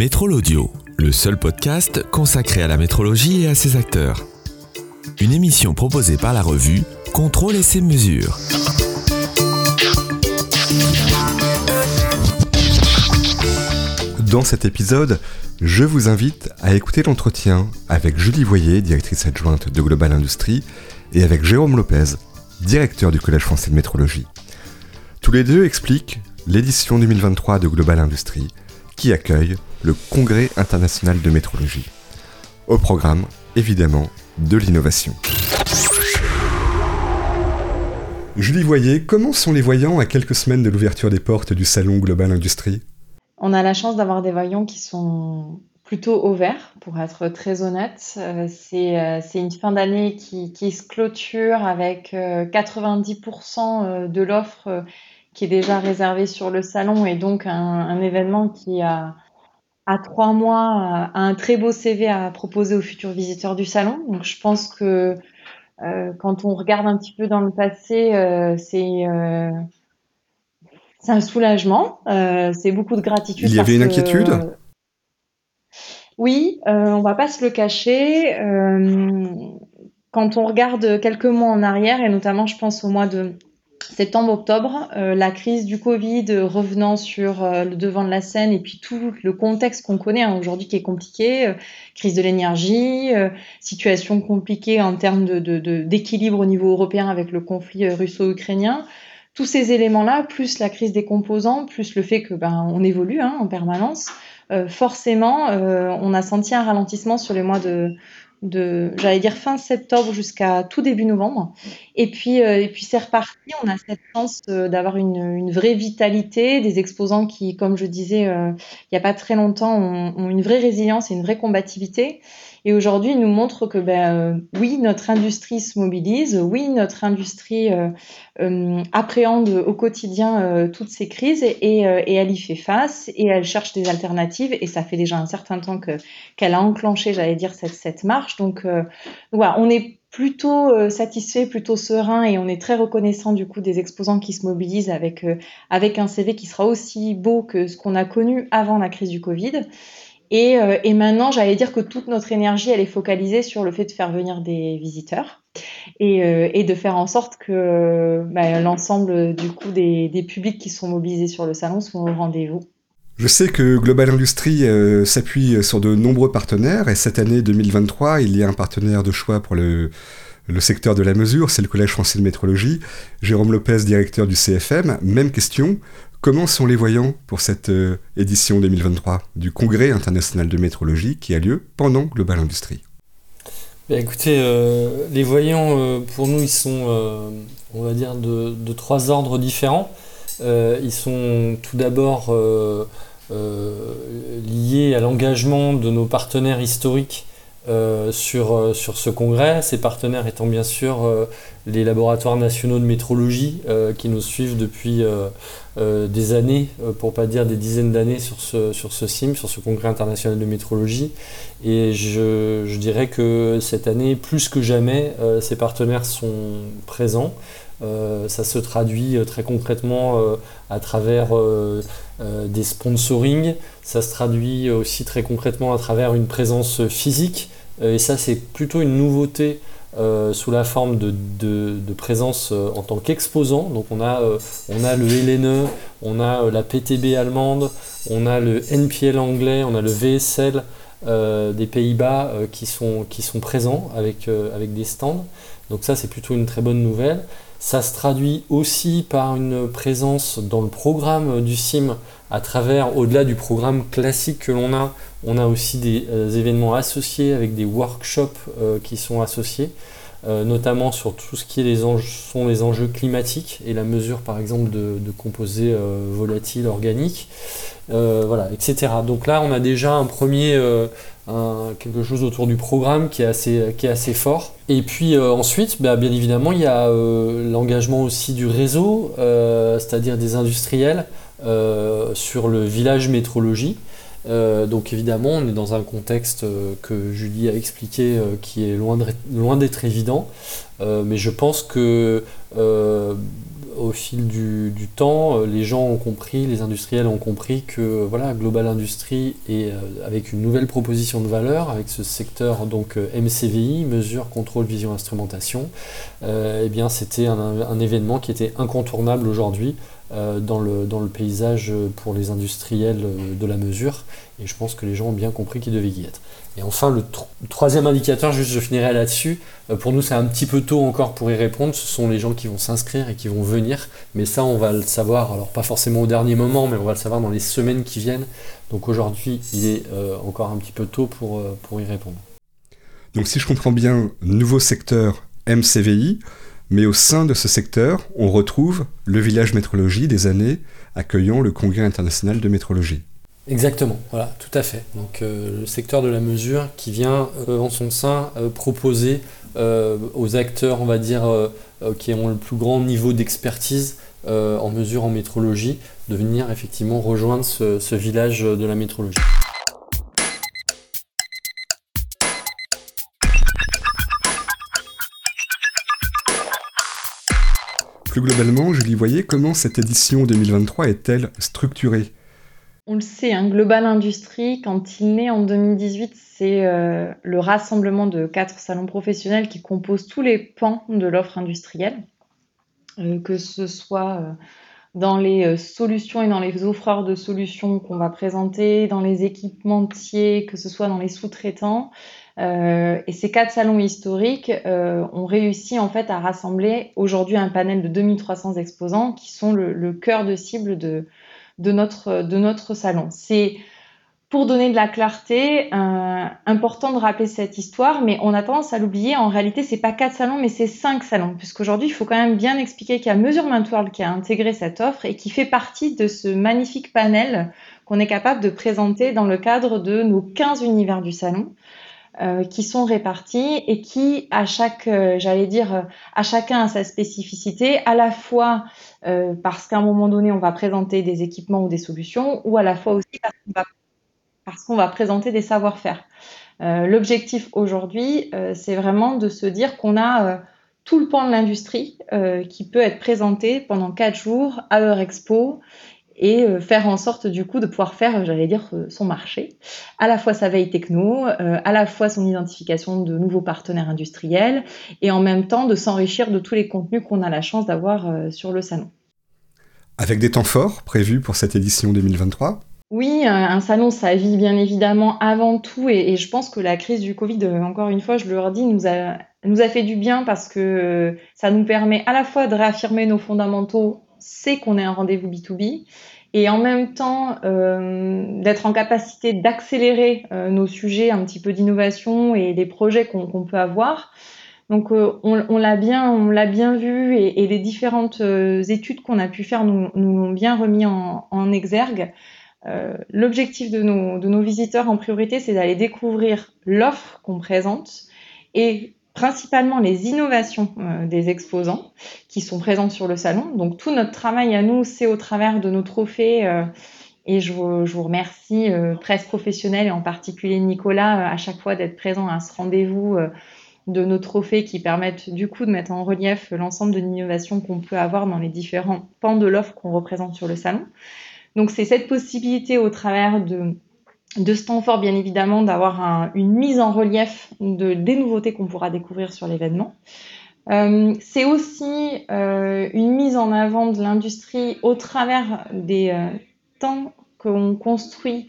Métrol Audio, le seul podcast consacré à la métrologie et à ses acteurs. Une émission proposée par la revue Contrôle et ses mesures. Dans cet épisode, je vous invite à écouter l'entretien avec Julie Voyer, directrice adjointe de Global Industrie, et avec Jérôme Lopez, directeur du Collège français de métrologie. Tous les deux expliquent l'édition 2023 de Global Industrie, qui accueille le Congrès international de métrologie. Au programme, évidemment, de l'innovation. Julie Voyer, comment sont les voyants à quelques semaines de l'ouverture des portes du salon Global Industrie? On a la chance d'avoir des voyants qui sont plutôt au vert, pour être très honnête. Euh, euh, c'est une fin d'année qui, se clôture avec 90% euh, de l'offre qui est déjà réservée sur le salon et donc un événement qui a à trois mois a un très beau CV à proposer aux futurs visiteurs du salon. Donc je pense que euh, quand on regarde un petit peu dans le passé, euh, c'est euh, c'est un soulagement, euh, c'est beaucoup de gratitude. Il y avait une inquiétude? Oui, on va pas se le cacher. quand on regarde quelques mois en arrière, et notamment je pense au mois de septembre-octobre, euh, la crise du Covid revenant sur euh, le devant de la scène et puis tout le contexte qu'on connaît hein, aujourd'hui qui est compliqué, euh, crise de l'énergie, euh, situation compliquée en termes d'équilibre de, de, au niveau européen avec le conflit euh, russo-ukrainien. Tous ces éléments-là, plus la crise des composants, plus le fait que ben, on évolue hein, en permanence, forcément, on a senti un ralentissement sur les mois de, de, j'allais dire fin septembre jusqu'à tout début novembre. Et puis, euh, et puis c'est reparti. On a cette chance euh, d'avoir une, une, vraie vitalité, des exposants qui, comme je disais euh, il n'y a pas très longtemps, ont, ont, une vraie résilience et une vraie combativité. Et aujourd'hui, il nous montre que ben, euh, oui, notre industrie se mobilise, oui, notre industrie euh, euh, appréhende au quotidien toutes ces crises et, et, elle y fait face et elle cherche des alternatives. Et ça fait déjà un certain temps que qu'elle a enclenché, j'allais dire, cette, cette marche. Donc voilà, on est plutôt satisfait, plutôt serein et on est très reconnaissant du coup des exposants qui se mobilisent avec, avec un CV qui sera aussi beau que ce qu'on a connu avant la crise du Covid. Et, euh, et maintenant, j'allais dire que toute notre énergie, elle est focalisée sur le fait de faire venir des visiteurs et, euh, de faire en sorte que bah, l'ensemble du coup des, publics qui sont mobilisés sur le salon soient au rendez-vous. Je sais que Global Industrie euh, s'appuie sur de nombreux partenaires et cette année 2023, il y a un partenaire de choix pour le secteur de la mesure, c'est le Collège français de métrologie. Jérôme Lopez, directeur du CFM, même question. Comment sont les voyants pour cette euh, édition 2023 du Congrès international de métrologie qui a lieu pendant Global Industrie bah, Écoutez, euh, les voyants, euh, pour nous, ils sont, on va dire, de, trois ordres différents. Ils sont tout d'abord liés à l'engagement de nos partenaires historiques sur, ce congrès, ces partenaires étant bien sûr les laboratoires nationaux de métrologie qui nous suivent depuis euh, des années, pour pas dire des dizaines d'années sur ce, sur ce CIM, sur ce congrès international de métrologie. Et je, je dirais que cette année, plus que jamais, ces partenaires sont présents. ça se traduit très concrètement à travers des sponsoring, ça se traduit aussi très concrètement à travers une présence physique et ça, c'est plutôt une nouveauté euh, sous la forme de, de, présence euh, en tant qu'exposant. Donc on a, euh, on a le LNE, on a la PTB allemande, on a le NPL anglais, on a le VSL des Pays-Bas qui, sont, qui sont présents avec, avec des stands. Donc ça, c'est plutôt une très bonne nouvelle. Ça se traduit aussi par une présence dans le programme du CIM à travers, au-delà du programme classique que l'on a, on a aussi des euh, événements associés avec des workshops euh, qui sont associés, euh, notamment sur tout ce qui est les enjeux, sont les enjeux climatiques et la mesure par exemple de, de composés volatiles organiques, voilà, etc. Donc là, on a déjà un premier quelque chose autour du programme qui est assez, qui est assez fort. Et puis ensuite, bah, bien évidemment, il y a l'engagement aussi du réseau, c'est-à-dire des industriels sur le village métrologie. Euh, donc évidemment, on est dans un contexte euh, que Julie a expliqué euh, qui est loin d'être évident, euh, mais je pense que euh, au fil du, temps, les gens ont compris, les industriels ont compris que voilà, Global Industrie est avec une nouvelle proposition de valeur, avec ce secteur donc MCVI, mesure, contrôle, vision, instrumentation, eh bien c'était un, événement qui était incontournable aujourd'hui dans, le, dans le paysage pour les industriels de la mesure. Et je pense que les gens ont bien compris qu'ils devaient y être. Et enfin, le troisième indicateur, juste je finirai là-dessus, euh, pour nous c'est un petit peu tôt encore pour y répondre, ce sont les gens qui vont s'inscrire et qui vont venir, mais ça on va le savoir, alors pas forcément au dernier moment, mais on va le savoir dans les semaines qui viennent, donc aujourd'hui il est euh, encore un petit peu tôt pour, euh, pour y répondre. Donc si je comprends bien, nouveau secteur MCVI, mais au sein de ce secteur, on retrouve le village métrologie des années accueillant le Congrès international de métrologie. Exactement, voilà, tout à fait. Donc euh, le secteur de la mesure qui vient euh, en son sein euh, proposer aux acteurs, on va dire, qui ont le plus grand niveau d'expertise en mesure en métrologie, de venir effectivement rejoindre ce, village de la métrologie. Globalement, Julie Voyer, comment cette édition 2023 est-elle structurée? On le sait, un Global Industrie, quand il naît en 2018, c'est euh, le rassemblement de quatre salons professionnels qui composent tous les pans de l'offre industrielle, euh, que ce soit euh, dans les solutions et dans les offreurs de solutions qu'on va présenter, dans les équipementiers, que ce soit dans les sous-traitants. Et ces quatre salons historiques ont réussi en fait à rassembler aujourd'hui un panel de 2300 exposants qui sont le cœur de cible de, notre, de notre salon. C'est pour donner de la clarté, euh, important de rappeler cette histoire, mais on a tendance à l'oublier. En réalité, c'est pas quatre salons, mais c'est cinq salons, puisqu'aujourd'hui, il faut quand même bien expliquer qu'il y a Mesurement World qui a intégré cette offre et qui fait partie de ce magnifique panel qu'on est capable de présenter dans le cadre de nos 15 univers du salon. Euh, qui sont répartis et qui, à chaque, euh, j'allais dire, euh, à chacun a sa spécificité, à la fois parce qu'à un moment donné, on va présenter des équipements ou des solutions, ou à la fois aussi parce qu'on va, présenter des savoir-faire. L'objectif aujourd'hui, c'est vraiment de se dire qu'on a tout le pan de l'industrie qui peut être présenté pendant quatre jours à Eurexpo et euh, faire en sorte du coup de pouvoir faire, j'allais dire, euh, son marché, à la fois sa veille techno, euh, à la fois son identification de nouveaux partenaires industriels et en même temps de s'enrichir de tous les contenus qu'on a la chance d'avoir sur le salon. Avec des temps forts prévus pour cette édition 2023 oui, un salon, ça vit bien évidemment avant tout, et, je pense que la crise du Covid, encore une fois, je le redis, nous a, nous a fait du bien parce que ça nous permet à la fois de réaffirmer nos fondamentaux c'est qu'on est un rendez-vous B2B et en même temps euh, d'être en capacité d'accélérer euh, nos sujets un petit peu d'innovation et les projets qu'on peut avoir. Donc euh, on, l'a bien, bien vu et, les différentes études qu'on a pu faire nous, l'ont bien remis en, en exergue. L'objectif de nos, de nos visiteurs en priorité, c'est d'aller découvrir l'offre qu'on présente et principalement les innovations euh, des exposants qui sont présents sur le salon. Donc tout notre travail à nous, c'est au travers de nos trophées. Euh, et je vous, remercie, euh, presse professionnelle et en particulier Nicolas, à chaque fois d'être présent à ce rendez-vous de nos trophées qui permettent du coup de mettre en relief l'ensemble de l'innovation qu'on peut avoir dans les différents pans de l'offre qu'on représente sur le salon. Donc c'est cette possibilité au travers de de ce temps fort, bien évidemment, d'avoir une mise en relief de, des nouveautés qu'on pourra découvrir sur l'événement. Euh, c'est aussi euh, une mise en avant de l'industrie au travers des euh, temps qu'on construit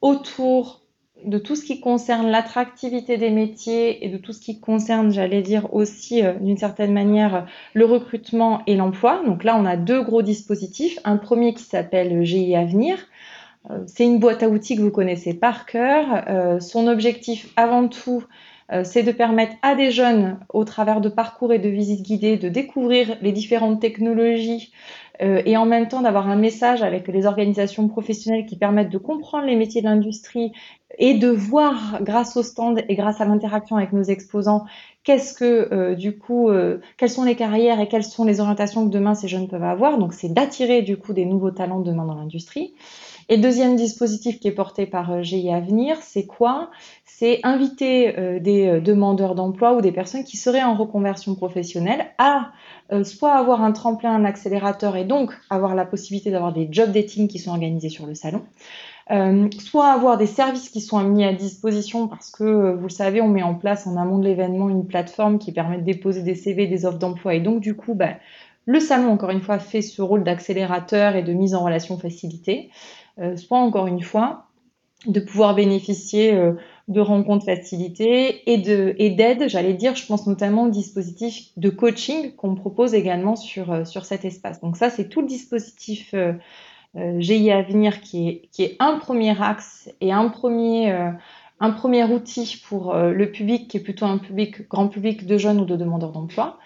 autour de tout ce qui concerne l'attractivité des métiers et de tout ce qui concerne, j'allais dire aussi d'une certaine manière, le recrutement et l'emploi. Donc là, on a deux gros dispositifs. Un premier qui s'appelle GI Avenir, euh, c'est une boîte à outils que vous connaissez par cœur. Euh, son objectif avant tout, euh, c'est de permettre à des jeunes, au travers de parcours et de visites guidées, de découvrir les différentes technologies et en même temps d'avoir un message avec les organisations professionnelles qui permettent de comprendre les métiers de l'industrie et de voir, grâce au stand et grâce à l'interaction avec nos exposants, qu'est-ce que du coup, quelles sont les carrières et quelles sont les orientations que demain ces jeunes peuvent avoir. Donc, c'est d'attirer du coup des nouveaux talents demain dans l'industrie. Et deuxième dispositif qui est porté par euh, GI Avenir, c'est quoi? C'est inviter euh, des euh, demandeurs d'emploi ou des personnes qui seraient en reconversion professionnelle à soit avoir un tremplin, un accélérateur et donc avoir la possibilité d'avoir des job dating qui sont organisés sur le salon. Soit avoir des services qui sont mis à disposition parce que, vous le savez, on met en place en amont de l'événement une plateforme qui permet de déposer des CV, des offres d'emploi. Et donc, du coup, bah, le salon, encore une fois, fait ce rôle d'accélérateur et de mise en relation facilitée. Euh, soit, encore une fois, de pouvoir bénéficier de rencontres facilitées et de d'aide, j'allais dire, je pense notamment au dispositif de coaching qu'on propose également sur, sur cet espace. Donc ça, c'est tout le dispositif euh, GI Avenir qui est, qui est un premier axe et un premier, euh, outil pour euh, le public qui est plutôt un public, grand public de jeunes ou de demandeurs d'emploi.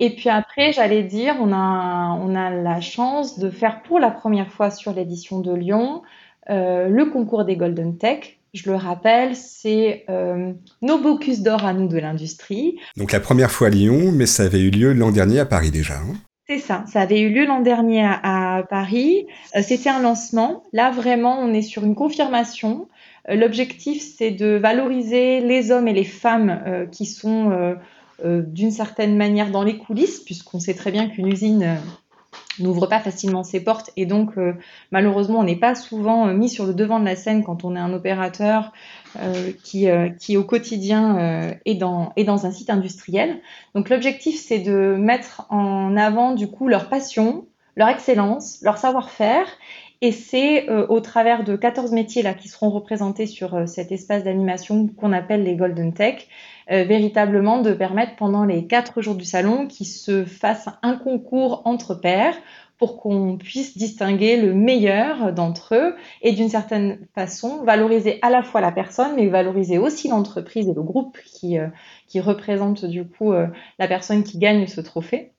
Et puis après, j'allais dire, on a, on a la chance de faire pour la première fois sur l'édition de Lyon le concours des Golden Tech. Je le rappelle, c'est nos Bocus d'or à nous de l'industrie. Donc la première fois à Lyon, mais ça avait eu lieu l'an dernier à Paris déjà. Hein c'est ça, ça avait eu lieu l'an dernier à, Paris. Euh, c'était un lancement. Là, vraiment, on est sur une confirmation. Euh, l'objectif, c'est de valoriser les hommes et les femmes euh, qui sont d'une certaine manière dans les coulisses, puisqu'on sait très bien qu'une usine n'ouvre pas facilement ses portes et donc malheureusement on n'est pas souvent mis sur le devant de la scène quand on est un opérateur euh, qui, euh, qui au quotidien euh, est, dans, est dans un site industriel. Donc l'objectif, c'est de mettre en avant du coup leur passion, leur excellence, leur savoir-faire. Et c'est au travers de 14 métiers là qui seront représentés sur cet espace d'animation qu'on appelle les Golden Tech, véritablement de permettre pendant les quatre jours du salon qu'ils se fassent un concours entre pairs pour qu'on puisse distinguer le meilleur d'entre eux et d'une certaine façon valoriser à la fois la personne, mais valoriser aussi l'entreprise et le groupe qui, euh, qui représente du coup euh, la personne qui gagne ce trophée.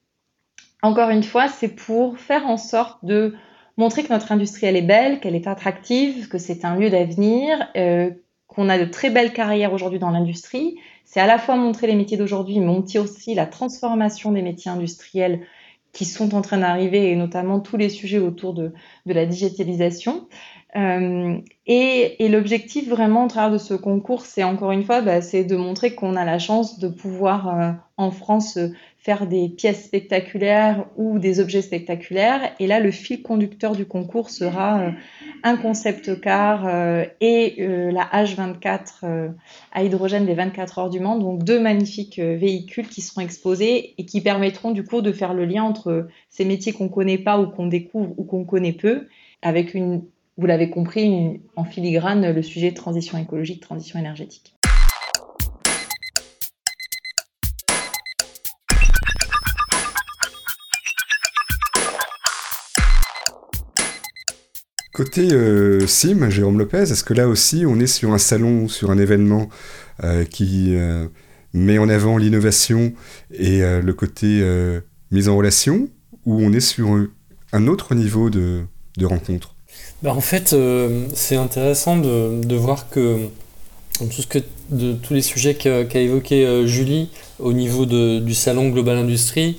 Encore une fois, c'est pour faire en sorte de montrer que notre industrie elle est belle, qu'elle est attractive, que c'est un lieu d'avenir, euh, qu'on a de très belles carrières aujourd'hui dans l'industrie. C'est à la fois montrer les métiers d'aujourd'hui, mais aussi la transformation des métiers industriels qui sont en train d'arriver et notamment tous les sujets autour de, la digitalisation. Euh, et, l'objectif vraiment au travers de ce concours, c'est encore une fois, bah, c'est de montrer qu'on a la chance de pouvoir euh, en France faire des pièces spectaculaires ou des objets spectaculaires. Et là, le fil conducteur du concours sera euh, un concept car euh, et euh, la H24 à hydrogène des 24 heures du Mans. Donc deux magnifiques véhicules qui seront exposés et qui permettront du coup de faire le lien entre ces métiers qu'on connaît pas ou qu'on découvre ou qu'on connaît peu avec une, vous l'avez compris, en filigrane, le sujet transition écologique, transition énergétique. Côté euh, SIM, Jérôme Lopez, est-ce que là aussi on est sur un salon, sur un événement euh, qui euh, met en avant l'innovation et le côté mise en relation, ou on est sur un autre niveau de, rencontre? Bah En fait, c'est intéressant de, voir que, de tous les sujets qu'a évoqué Julie au niveau du salon Global Industrie,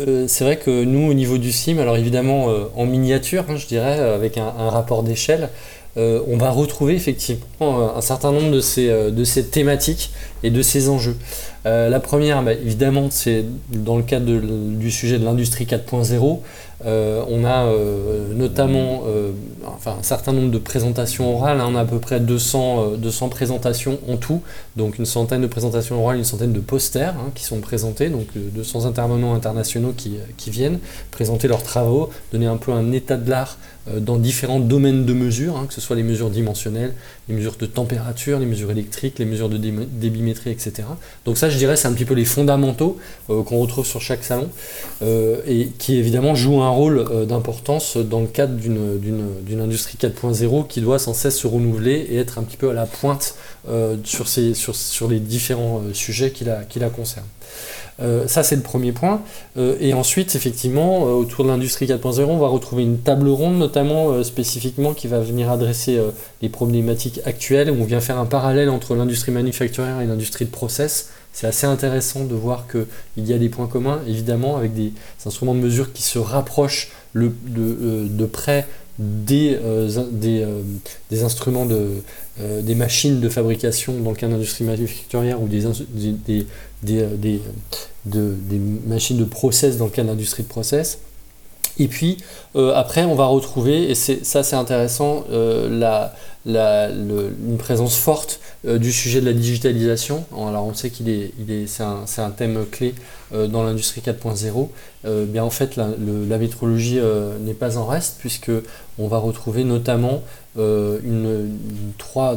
euh, c'est vrai que nous, au niveau du CIM, alors évidemment euh, en miniature, hein, je dirais, euh, avec un, rapport d'échelle, on va retrouver effectivement un certain nombre de ces, de ces thématiques et de ces enjeux. la première, bah, évidemment, c'est dans le cadre du sujet de l'industrie 4.0. Euh, on a euh, notamment euh, un certain nombre de présentations orales, hein. on a à peu près 200, 200 présentations en tout, donc une centaine de présentations orales, une centaine de posters hein, qui sont présentés, donc 200 intervenants internationaux qui, qui, viennent présenter leurs travaux, donner un peu un état de l'art dans différents domaines de mesure, hein, que ce soit les mesures dimensionnelles, les mesures de température, les mesures électriques, les mesures de débimétrie, etc. Donc ça, je dirais, c'est un petit peu les fondamentaux qu'on retrouve sur chaque salon et qui évidemment jouent un rôle euh, d'importance dans le cadre d'une industrie 4.0 qui doit sans cesse se renouveler et être un petit peu à la pointe euh, sur, les différents euh, sujets qui la concernent. Ça, c'est le premier point. et ensuite, effectivement, autour de l'industrie 4.0, on va retrouver une table ronde, notamment spécifiquement, qui va venir adresser les problématiques actuelles. On vient faire un parallèle entre l'industrie manufacturière et l'industrie de process c'est assez intéressant de voir qu'il y a des points communs, évidemment, avec des instruments de mesure qui se rapprochent de, euh, près des, instruments, de, des machines de fabrication dans le cadre d'industrie manufacturière ou des, des, des, machines de process dans le cadre d'industrie de process. Et puis après, on va retrouver, et ça c'est intéressant, la, une présence forte euh, du sujet de la digitalisation. Alors on sait qu'il est, c'est, un, thème clé euh, dans l'industrie 4.0. Euh, bien en fait la, métrologie n'est pas en reste puisque on va retrouver notamment trois,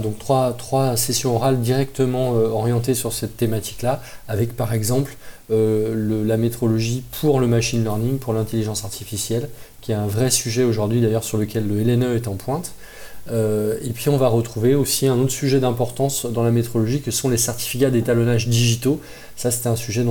sessions orales directement orientées sur cette thématique-là, avec par exemple le, la métrologie pour le machine learning, pour l'intelligence artificielle, qui est un vrai sujet aujourd'hui d'ailleurs sur lequel le LNE est en pointe. Euh, et puis on va retrouver aussi un autre sujet d'importance dans la métrologie que sont les certificats d'étalonnage digitaux. Ça c'est un sujet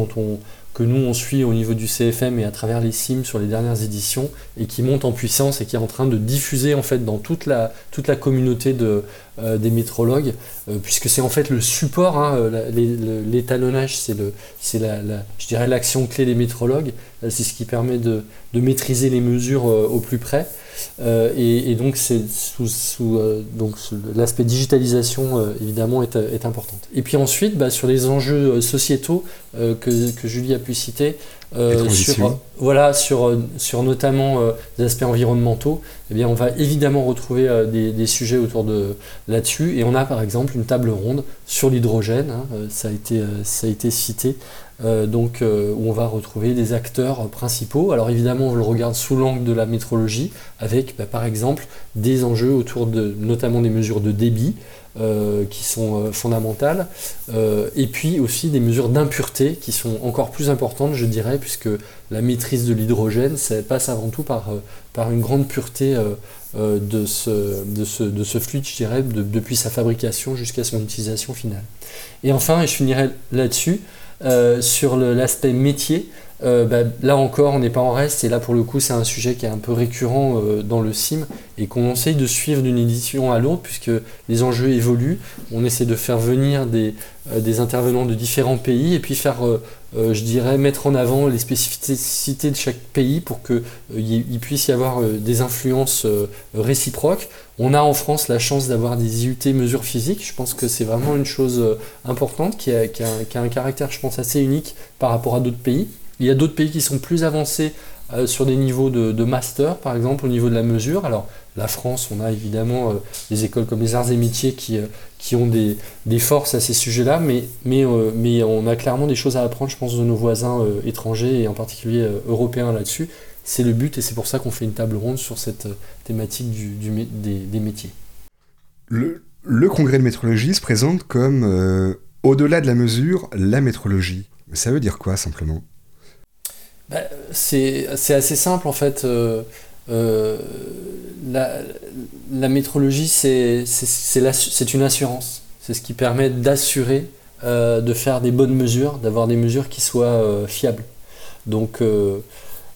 que nous on suit au niveau du CFM et à travers les SIM sur les dernières éditions et qui monte en puissance et qui est en train de diffuser en fait dans toute la, toute la communauté de, euh, des métrologues euh, puisque c'est en fait le support, hein, l'étalonnage c'est la, je dirais l'action clé des métrologues, c'est ce qui permet de, de maîtriser les mesures au plus près. Euh, et, donc, c'est sous, euh, l'aspect digitalisation euh, évidemment est, est, importante. Et puis ensuite, bah, sur les enjeux sociétaux que, Julie a pu citer, sur, voilà, sur, sur notamment des aspects environnementaux, eh bien, on va évidemment retrouver des, des, sujets autour de là-dessus. Et on a par exemple une table ronde sur l'hydrogène, hein, ça, a été, ça a été cité, euh, donc, euh, où on va retrouver des acteurs principaux. Alors évidemment, on le regarde sous l'angle de la métrologie, avec bah, par exemple des enjeux autour de notamment des mesures de débit, euh, qui sont fondamentales, et puis aussi des mesures d'impureté qui sont encore plus importantes, je dirais, puisque la maîtrise de l'hydrogène, ça passe avant tout par, par une grande pureté de, ce, de, ce, de, ce, fluide, je dirais, depuis sa fabrication jusqu'à son utilisation finale. Et enfin, et je finirai là-dessus, euh, sur l'aspect métier, euh, bah, là encore, on n'est pas en reste, et là pour le coup, c'est un sujet qui est un peu récurrent euh, dans le CIM et qu'on essaye de suivre d'une édition à l'autre puisque les enjeux évoluent. On essaie de faire venir des, des intervenants de différents pays et puis faire, je dirais, mettre en avant les spécificités de chaque pays pour qu'il puisse y avoir des influences réciproques. On a en France la chance d'avoir des IUT mesures physiques. Je pense que c'est vraiment une chose euh, importante qui a, un, caractère, je pense, assez unique par rapport à d'autres pays. Il y a d'autres pays qui sont plus avancés euh, sur des niveaux de, master, par exemple, au niveau de la mesure. Alors, la France, on a évidemment euh, des écoles comme les arts et métiers qui, qui ont des, forces à ces sujets-là, mais, mais, mais on a clairement des choses à apprendre, je pense, de nos voisins étrangers et en particulier européens là-dessus c'est le but et c'est pour ça qu'on fait une table ronde sur cette euh, thématique du, des, métiers. Le, congrès de métrologie se présente comme, euh, au-delà de la mesure, la métrologie. Ça veut dire quoi simplement? Bah, C'est assez simple en fait. Euh, la, la, métrologie, c'est une assurance. C'est ce qui permet d'assurer, de faire des bonnes mesures, d'avoir des mesures qui soient fiables. Donc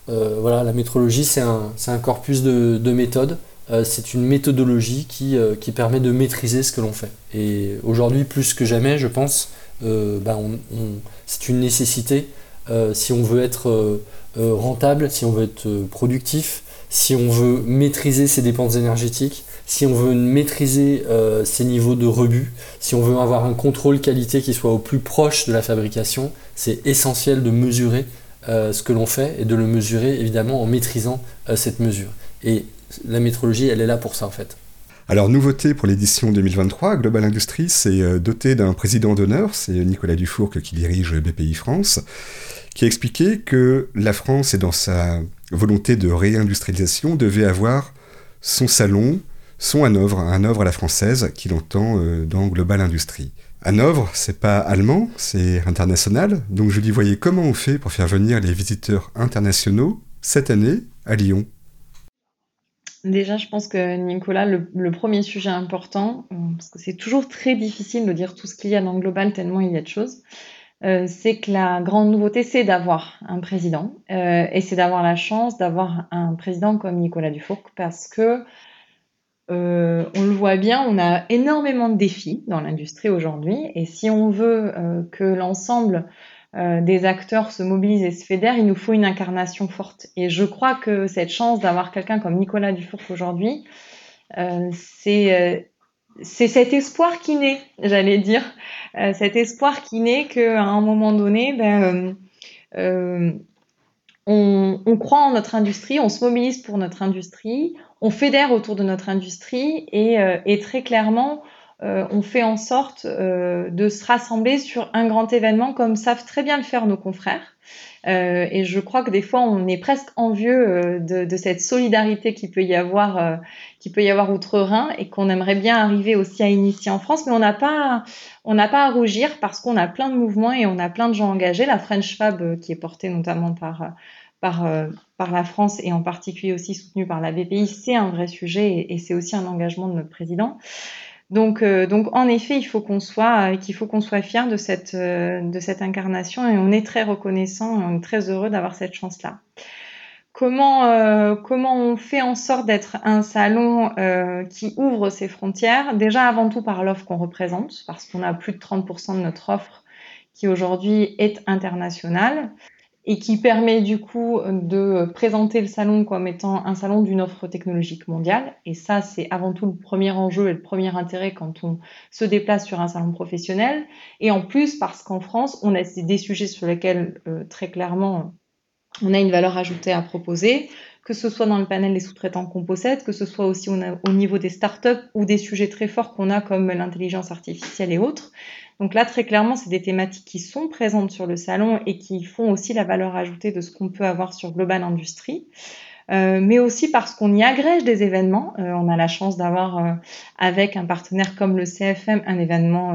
euh, voilà, la métrologie, c'est un, corpus de, méthodes. Euh, c'est une méthodologie euh, qui, permet de maîtriser ce que l'on fait. Et aujourd'hui, plus que jamais, je pense, bah, c'est une nécessité si on veut être rentable, si on veut être productif, si on veut maîtriser ses dépenses énergétiques, si on veut maîtriser ses niveaux de rebut, si on veut avoir un contrôle qualité qui soit au plus proche de la fabrication, c'est essentiel de mesurer euh, ce que l'on fait et de le mesurer évidemment en maîtrisant euh, cette mesure. Et la métrologie, elle est là pour ça en fait. Alors, nouveauté pour l'édition 2023, Global Industries s'est euh, doté d'un président d'honneur, c'est Nicolas Dufourc qui dirige BPI France, qui a expliqué que la France, et dans sa volonté de réindustrialisation, devait avoir son salon, son Hanovre, un Hanovre à la française qu'il entend dans Global Industries. Hanovre, c'est pas allemand, c'est international. Donc je lui voyais comment on fait pour faire venir les visiteurs internationaux cette année à Lyon? Déjà, je pense que Nicolas, le, premier sujet important, euh, parce que c'est toujours très difficile de dire tout ce qu'il y a dans le global tellement il y a de choses, euh, c'est que la grande nouveauté, c'est d'avoir un président. Euh, et c'est d'avoir la chance d'avoir un président comme Nicolas Dufourc, parce que euh, on le voit bien, on a énormément de défis dans l'industrie aujourd'hui et si on veut que l'ensemble des acteurs se mobilisent et se fédèrent, il nous faut une incarnation forte. Et je crois que cette chance d'avoir quelqu'un comme Nicolas Dufourc aujourd'hui, c'est c'est cet espoir qui naît, j'allais dire, cet espoir qui naît qu'à un moment donné, ben, on, on, croit en notre industrie, on se mobilise pour notre industrie, on fédère autour de notre industrie euh, et très clairement, euh, on fait en sorte euh, de se rassembler sur un grand événement comme savent très bien le faire nos confrères. Euh, et je crois que des fois, on est presque envieux de, cette solidarité qui peut y avoir, qui peut y avoir outre-Rhin et qu'on aimerait bien arriver aussi à initier en France, mais on n'a pas, on n'a pas à rougir parce qu'on a plein de mouvements et on a plein de gens engagés. La French Fab, qui est portée notamment par par, la France et en particulier aussi soutenue par la BPI, c'est un vrai sujet et, et c'est aussi un engagement de notre président. Donc, euh, donc en effet, il faut qu'on soit, qu'il faut qu'on soit fier de cette, euh, de cette incarnation et on est très reconnaissant, on est très heureux d'avoir cette chance-là. Comment, euh, comment on fait en sorte d'être un salon qui ouvre ses frontières? Déjà avant tout par l'offre qu'on représente, parce qu'on a plus de 30% de notre offre qui aujourd'hui est internationale et qui permet du coup de présenter le salon comme étant un salon d'une offre technologique mondiale. Et ça, c'est avant tout le premier enjeu et le premier intérêt quand on se déplace sur un salon professionnel. Et en plus, parce qu'en France, on a des sujets sur lesquels euh, très clairement on a une valeur ajoutée à proposer, que ce soit dans le panel des sous-traitants qu'on possède, que ce soit aussi au niveau des startups ou des sujets très forts qu'on a comme l'intelligence artificielle et autres. Donc là, très clairement, c'est des thématiques qui sont présentes sur le salon et qui font aussi la valeur ajoutée de ce qu'on peut avoir sur Global Industrie. Euh, mais aussi parce qu'on y agrège des événements. Euh, on a la chance d'avoir euh, avec un partenaire comme le CFM un événement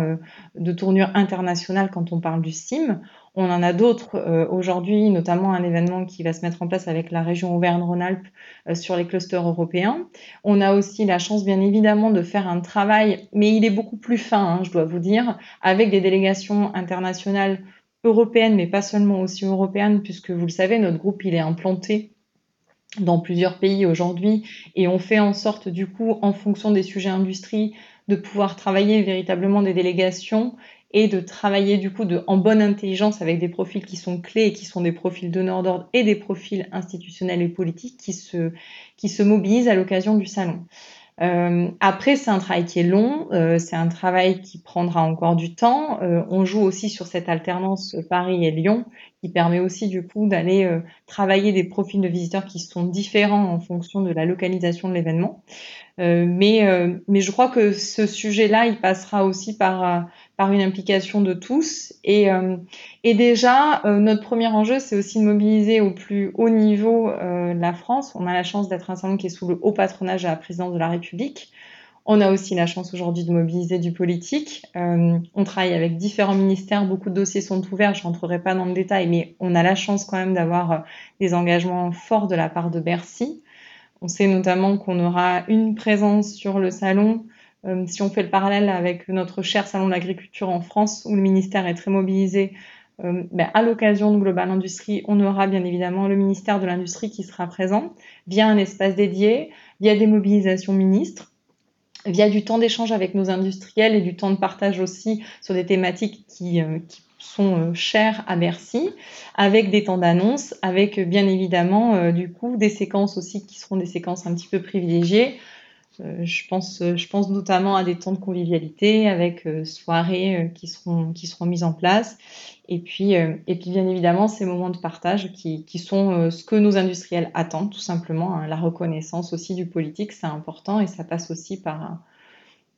de tournure internationale quand on parle du SIM. On en a d'autres aujourd'hui, notamment un événement qui va se mettre en place avec la région Auvergne-Rhône-Alpes sur les clusters européens. On a aussi la chance, bien évidemment, de faire un travail, mais il est beaucoup plus fin, hein, je dois vous dire, avec des délégations internationales européennes, mais pas seulement aussi européennes, puisque vous le savez, notre groupe, il est implanté dans plusieurs pays aujourd'hui et on fait en sorte du coup en fonction des sujets industrie de pouvoir travailler véritablement des délégations et de travailler du coup de, en bonne intelligence avec des profils qui sont clés et qui sont des profils donneurs d'ordre et des profils institutionnels et politiques qui se, qui se mobilisent à l'occasion du salon. Euh, après, c'est un travail qui est long, euh, c'est un travail qui prendra encore du temps. Euh, on joue aussi sur cette alternance Paris et Lyon, qui permet aussi du coup d'aller euh, travailler des profils de visiteurs qui sont différents en fonction de la localisation de l'événement. Euh, mais, euh, mais je crois que ce sujet-là, il passera aussi par par une implication de tous. Et, euh, et déjà, euh, notre premier enjeu, c'est aussi de mobiliser au plus haut niveau euh, la France. On a la chance d'être un salon qui est sous le haut patronage de la présidence de la République. On a aussi la chance aujourd'hui de mobiliser du politique. On travaille avec différents ministères, beaucoup de dossiers sont ouverts, je rentrerai pas dans le détail, mais on a la chance quand même d'avoir des engagements forts de la part de Bercy. On sait notamment qu'on aura une présence sur le salon euh, si on fait le parallèle avec notre cher salon de l'agriculture en France, où le ministère est très mobilisé, euh, ben, à l'occasion de Global Industrie, on aura bien évidemment le ministère de l'Industrie qui sera présent via un espace dédié, via des mobilisations ministres, via du temps d'échange avec nos industriels et du temps de partage aussi sur des thématiques qui, euh, qui sont chères à Bercy, avec des temps d'annonce, avec bien évidemment du coup des séquences aussi qui seront des séquences un petit peu privilégiées je, pense, je pense notamment à des temps de convivialité avec euh, soirées euh, qui, seront, qui seront mises en place. Et puis, et puis bien évidemment, ces moments de partage qui, qui sont ce que nos industriels attendent, tout simplement. Hein. La reconnaissance aussi du politique, c'est important et ça passe aussi par,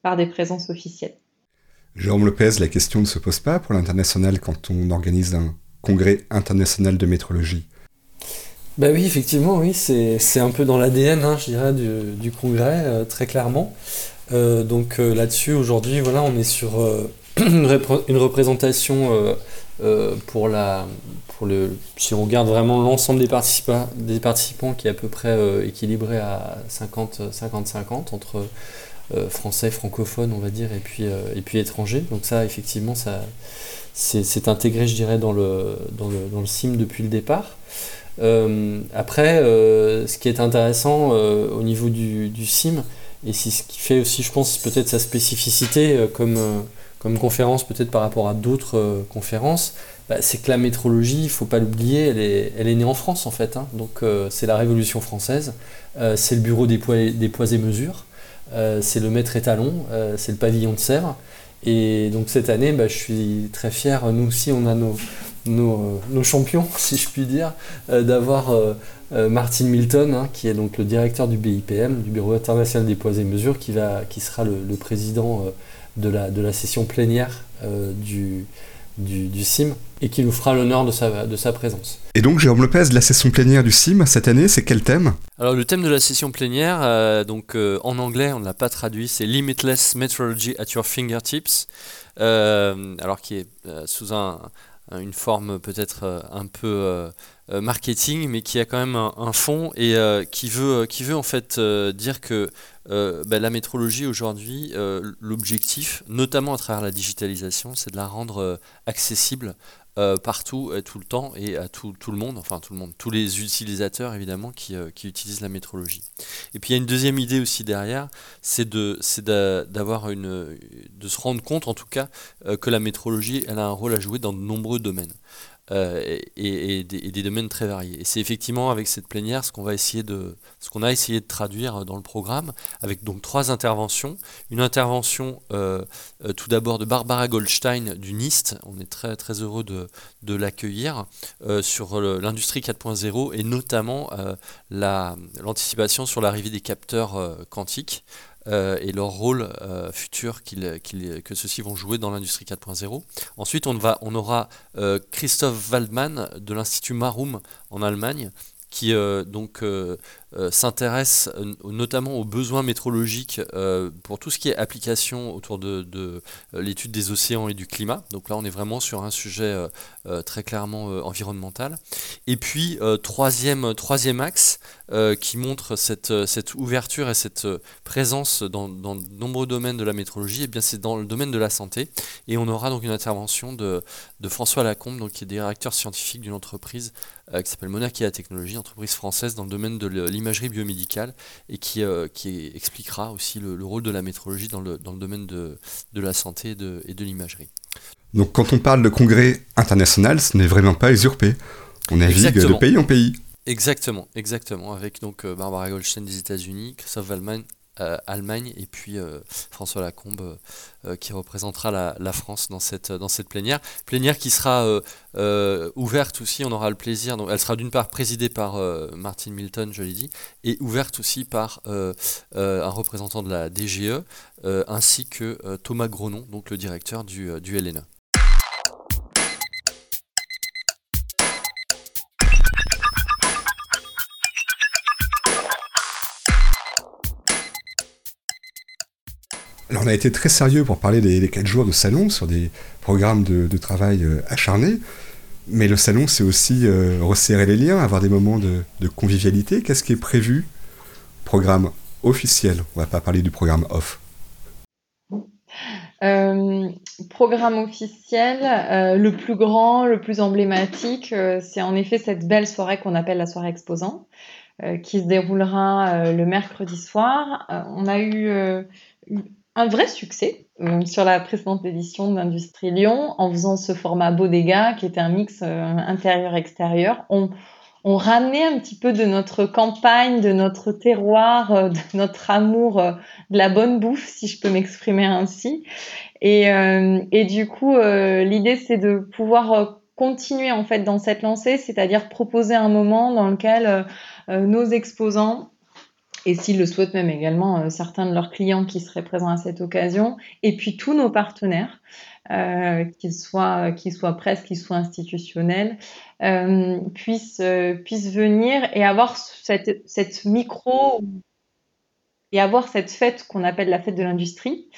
par des présences officielles. Jérôme Lopez, la question ne se pose pas pour l'international quand on organise un congrès international de métrologie bah oui, effectivement, oui, c'est un peu dans l'ADN, hein, je dirais, du, du congrès, euh, très clairement. Euh, donc euh, là-dessus, aujourd'hui, voilà, on est sur une, représentation pour la, pour le, si on regarde vraiment l'ensemble des participants, des participants qui est à peu près équilibré à 50-50 entre français, francophones, on va dire, et puis, et puis étrangers. Donc ça, effectivement, ça, c'est intégré, je dirais, dans le, dans le, dans le CIM depuis le départ. Euh, après, euh, ce qui est intéressant euh, au niveau du, SIM, et ce qui fait aussi, je pense, peut-être sa spécificité comme, conférence, peut-être par rapport à d'autres conférences, bah, c'est que la métrologie, il faut pas l'oublier, elle est, née en France en fait. Hein. Donc c'est la Révolution française, c'est le bureau des poids, des poids et mesures, c'est le maître étalon, c'est le pavillon de serre. Et donc cette année, bah, je suis très fier, nous aussi on a nos, nos, champions, si je puis dire, d'avoir euh, Martin Milton, hein, qui est donc le directeur du BIPM, du Bureau international des poids et mesures, qui, va, qui sera le, président euh, de, la, de la session plénière euh, du, du, CIM et qui nous fera l'honneur de sa, de sa présence. Et donc, Jérôme Lopez, la session plénière du CIM cette année, c'est quel thème? Alors, le thème de la session plénière, donc en anglais, on ne l'a pas traduit, c'est Limitless Metrology at Your Fingertips, alors qui est sous un, une forme peut-être un peu euh, marketing, mais qui a quand même un, fond et euh, qui, veut, en fait euh, dire que bah, la métrologie aujourd'hui, l'objectif, notamment à travers la digitalisation, c'est de la rendre accessible euh, partout, tout le temps et à tout, le monde, enfin tout le monde, tous les utilisateurs évidemment qui, euh, qui utilisent la métrologie. Et puis il y a une deuxième idée aussi derrière, c'est de se rendre compte en tout cas euh, que la métrologie, elle a un rôle à jouer dans de nombreux domaines. Et, des, domaines très variés. Et c'est effectivement avec cette plénière ce qu'on va essayer de, ce qu'on a essayé de traduire dans le programme, avec donc trois interventions. Une intervention tout d'abord de Barbara Goldstein du NIST. On est très très heureux de, de l'accueillir euh, sur l'industrie 4.0 et notamment euh, l'anticipation sur l'arrivée des capteurs euh, et leur rôle futur que ceux-ci vont jouer dans l'industrie 4.0. Ensuite, on, va, on aura Christophe Waldmann de l'Institut Marum en Allemagne, qui donc euh, s'intéresse euh, notamment aux besoins météorologiques euh, pour tout ce qui est application autour de, l'étude des océans et du climat. Donc là, on est vraiment sur un sujet très clairement environnemental. Et puis, troisième, troisième axe qui montre cette, cette, ouverture et cette présence dans, dans, de nombreux domaines de la météorologie, et eh c'est dans le domaine de la santé. Et on aura donc une intervention de, de François Lacombe, donc, qui est directeur scientifique d'une entreprise qui s'appelle Monakia Technologies, entreprise française dans le domaine de l'imagerie imagerie biomédicale et qui, euh, qui expliquera aussi le, rôle de la métrologie dans le, dans le domaine de, de, la santé et de, de l'imagerie. Donc quand on parle de congrès international, ce n'est vraiment pas usurpé. On navigue de pays en pays. Exactement, exactement. Avec donc euh, Barbara Goldstein des États-Unis, Christophe Wallman Allemagne et puis euh, François Lacombe euh, qui représentera la, France dans cette, dans cette plénière. Plénière qui sera ouverte aussi, on aura le plaisir, donc elle sera d'une part présidée par Martin Milton, je l'ai dit, et ouverte aussi par un représentant de la DGE ainsi que Thomas Gronon, donc le directeur du, du LNE. On a été très sérieux pour parler des, 4 jours de salon sur des programmes de, travail euh, acharnés, mais le salon c'est aussi euh, resserrer les liens, avoir des moments de, convivialité. Qu'est-ce qui est prévu Programme officiel, on va pas parler du programme off. Euh, programme officiel, le plus grand, le plus emblématique, c'est en effet cette belle soirée qu'on appelle la soirée exposant, qui se déroulera le mercredi soir. on a eu un vrai succès euh, sur la précédente édition d'Industrie Lyon en faisant ce format bodega qui était un mix euh, intérieur-extérieur. On, on ramenait un petit peu de notre campagne, de notre terroir, euh, de notre amour de la bonne bouffe, si je peux m'exprimer ainsi. Et, et du coup, l'idée, c'est de pouvoir continuer en fait dans cette lancée, c'est-à-dire proposer un moment dans lequel nos exposants et s'ils le souhaitent même également euh, certains de leurs clients qui seraient présents à cette occasion, et puis tous nos partenaires, euh, qu'ils soient, qu'ils soient presse, qu'ils soient institutionnels, euh, puissent, puissent venir et avoir cette, cette micro et avoir cette fête qu'on appelle la fête de l'industrie,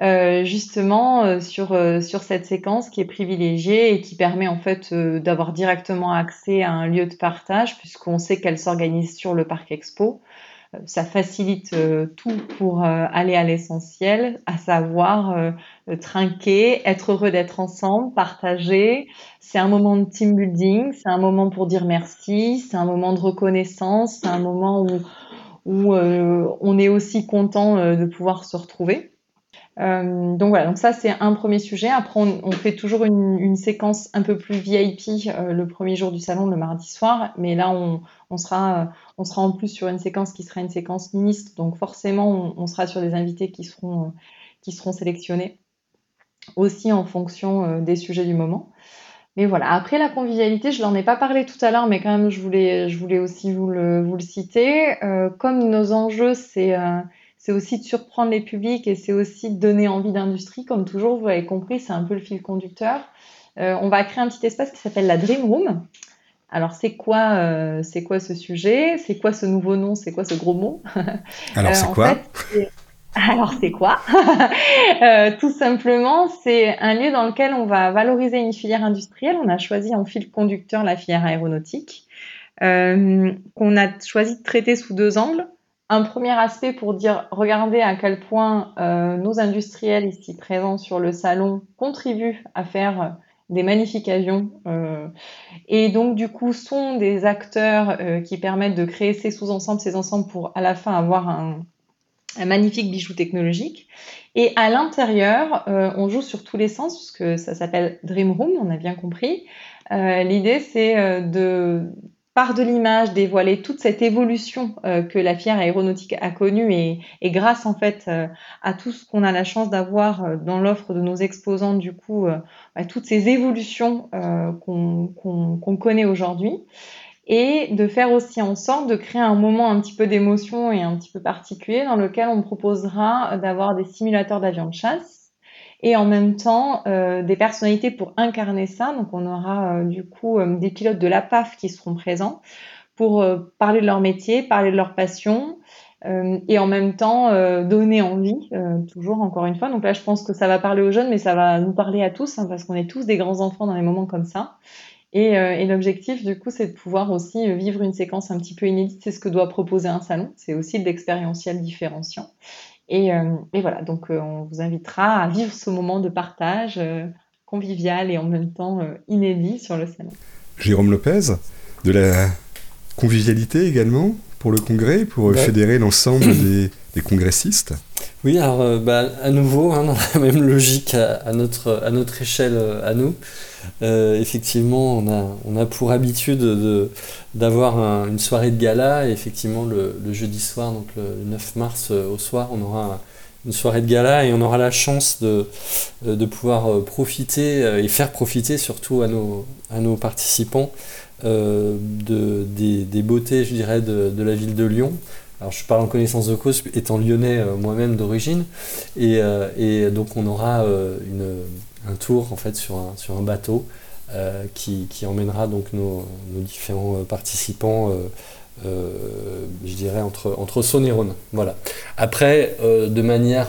justement sur, sur cette séquence qui est privilégiée et qui permet en fait d'avoir directement accès à un lieu de partage puisqu'on sait qu'elle s'organise sur le parc expo ça facilite euh, tout pour euh, aller à l'essentiel, à savoir euh, trinquer, être heureux d'être ensemble, partager. C'est un moment de team building, c'est un moment pour dire merci, c'est un moment de reconnaissance, c'est un moment où, où on est aussi content de pouvoir se retrouver. Euh, donc voilà, donc ça c'est un premier sujet. Après, on, fait toujours une, séquence un peu plus VIP euh, le premier jour du salon, le mardi soir, mais là on, sera, on sera en plus sur une séquence qui sera une séquence ministre, donc forcément on, sera sur des invités qui seront, qui seront sélectionnés aussi en fonction des sujets du moment. Mais voilà, après la convivialité, je n'en ai pas parlé tout à l'heure, mais quand même je voulais, je voulais aussi vous le, vous le citer. comme nos enjeux, c'est c'est aussi de surprendre les publics et c'est aussi de donner envie d'industrie. Comme toujours, vous avez compris, c'est un peu le fil conducteur. Euh, on va créer un petit espace qui s'appelle la Dream Room. Alors, c'est quoi, euh, c'est quoi ce sujet? C'est quoi ce nouveau nom? C'est quoi ce gros mot? Alors, euh, c'est quoi? Alors, c'est quoi? Tout simplement, c'est un lieu dans lequel on va valoriser une filière industrielle. On a choisi en fil conducteur la filière aéronautique, qu'on a choisi de traiter sous deux angles un premier aspect pour dire, regardez à quel point euh, nos industriels ici présents sur le salon contribuent à faire des magnifiques avions euh, et donc du coup sont des acteurs euh, qui permettent de créer ces sous-ensembles, ces ensembles pour à la fin avoir un, magnifique bijou technologique. Et à l'intérieur, on joue sur tous les sens, parce que ça s'appelle Dream Room, on a bien compris. L'idée, c'est de par de l'image, dévoiler toute cette évolution euh, que la fière aéronautique a connue et, grâce en fait euh, à tout ce qu'on a la chance d'avoir euh, dans l'offre de nos exposants, du coup, à toutes ces évolutions qu'on connaît aujourd'hui. Et de faire aussi en sorte de créer un moment un petit peu d'émotion et un petit peu particulier dans lequel on proposera d'avoir des simulateurs d'avions de chasse et en même temps euh, des personnalités pour incarner ça. Donc on aura euh, du coup euh, des pilotes de la PAF qui seront présents pour parler de leur métier, parler de leur passion et en même temps donner envie, toujours encore une fois. Donc là je pense que ça va parler aux jeunes, mais ça va nous parler à tous hein, parce qu'on est tous des grands enfants dans les moments comme ça. Et, et l'objectif, du coup, c'est de pouvoir aussi vivre une séquence un petit peu inédite. C'est ce que doit proposer un salon. C'est aussi de l'expérientiel différenciant. Euh, et, voilà, donc euh, on vous invitera à vivre ce moment de partage euh, convivial et en même temps inédit sur le salon. Jérôme Lopez, de la convivialité également pour le congrès, pour fédérer l'ensemble des, congressistes Oui, alors bah, à nouveau, hein, dans la même logique à, notre, à notre échelle à nous. Euh, effectivement, on a, on a pour habitude d'avoir une soirée de gala. Et effectivement, le, jeudi soir, donc le, 9 mars euh, au soir, on aura une soirée de gala et on aura la chance de, euh, de pouvoir profiter et faire profiter surtout à nos, à nos participants de, des, beautés, je dirais, de, de, la ville de Lyon. Alors je parle en connaissance de cause, étant lyonnais moi-même d'origine, et, et, donc on aura une, un tour en fait sur un, sur un bateau euh, qui, qui, emmènera donc nos, nos différents euh, participants euh, je dirais entre, entre Saône et Rhône. Voilà. Après, de manière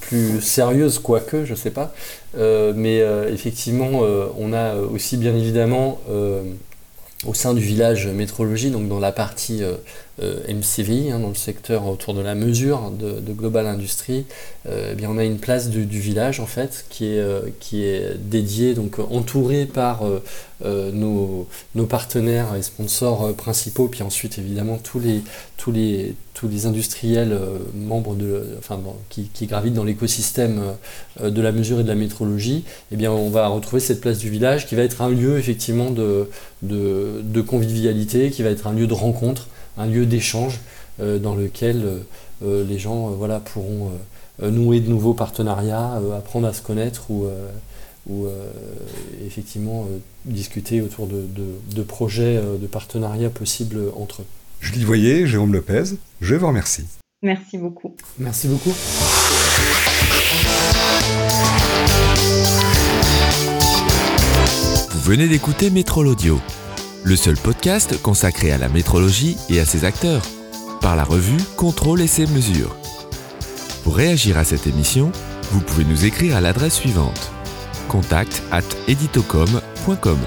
plus sérieuse, quoique, je ne sais pas, mais effectivement, on a aussi bien évidemment au sein du village métrologie, donc dans la partie euh, euh, MCVI, hein, dans le secteur autour de la mesure de, Global Industry, euh, eh bien on a une place du, village en fait qui est, qui est dédiée, donc entourée par nos, partenaires et sponsors principaux, puis ensuite évidemment tous les, industriels membres de, enfin, qui, qui, gravitent dans l'écosystème de la mesure et de la métrologie, eh bien on va retrouver cette place du village qui va être un lieu effectivement de, convivialité, qui va être un lieu de rencontre, un lieu d'échange euh, dans lequel euh, euh, les gens voilà, pourront nouer de nouveaux partenariats, apprendre à se connaître ou, ou effectivement discuter autour de, projets de partenariats possibles entre eux. Julie Voyer, Jérôme Lopez, je vous remercie. Merci beaucoup. Merci beaucoup. venez d'écouter Métrolaudio, le seul podcast consacré à la métrologie et à ses acteurs, par la revue Contrôle et ses mesures. Pour réagir à cette émission, vous pouvez nous écrire à l'adresse suivante contact at editocom.com.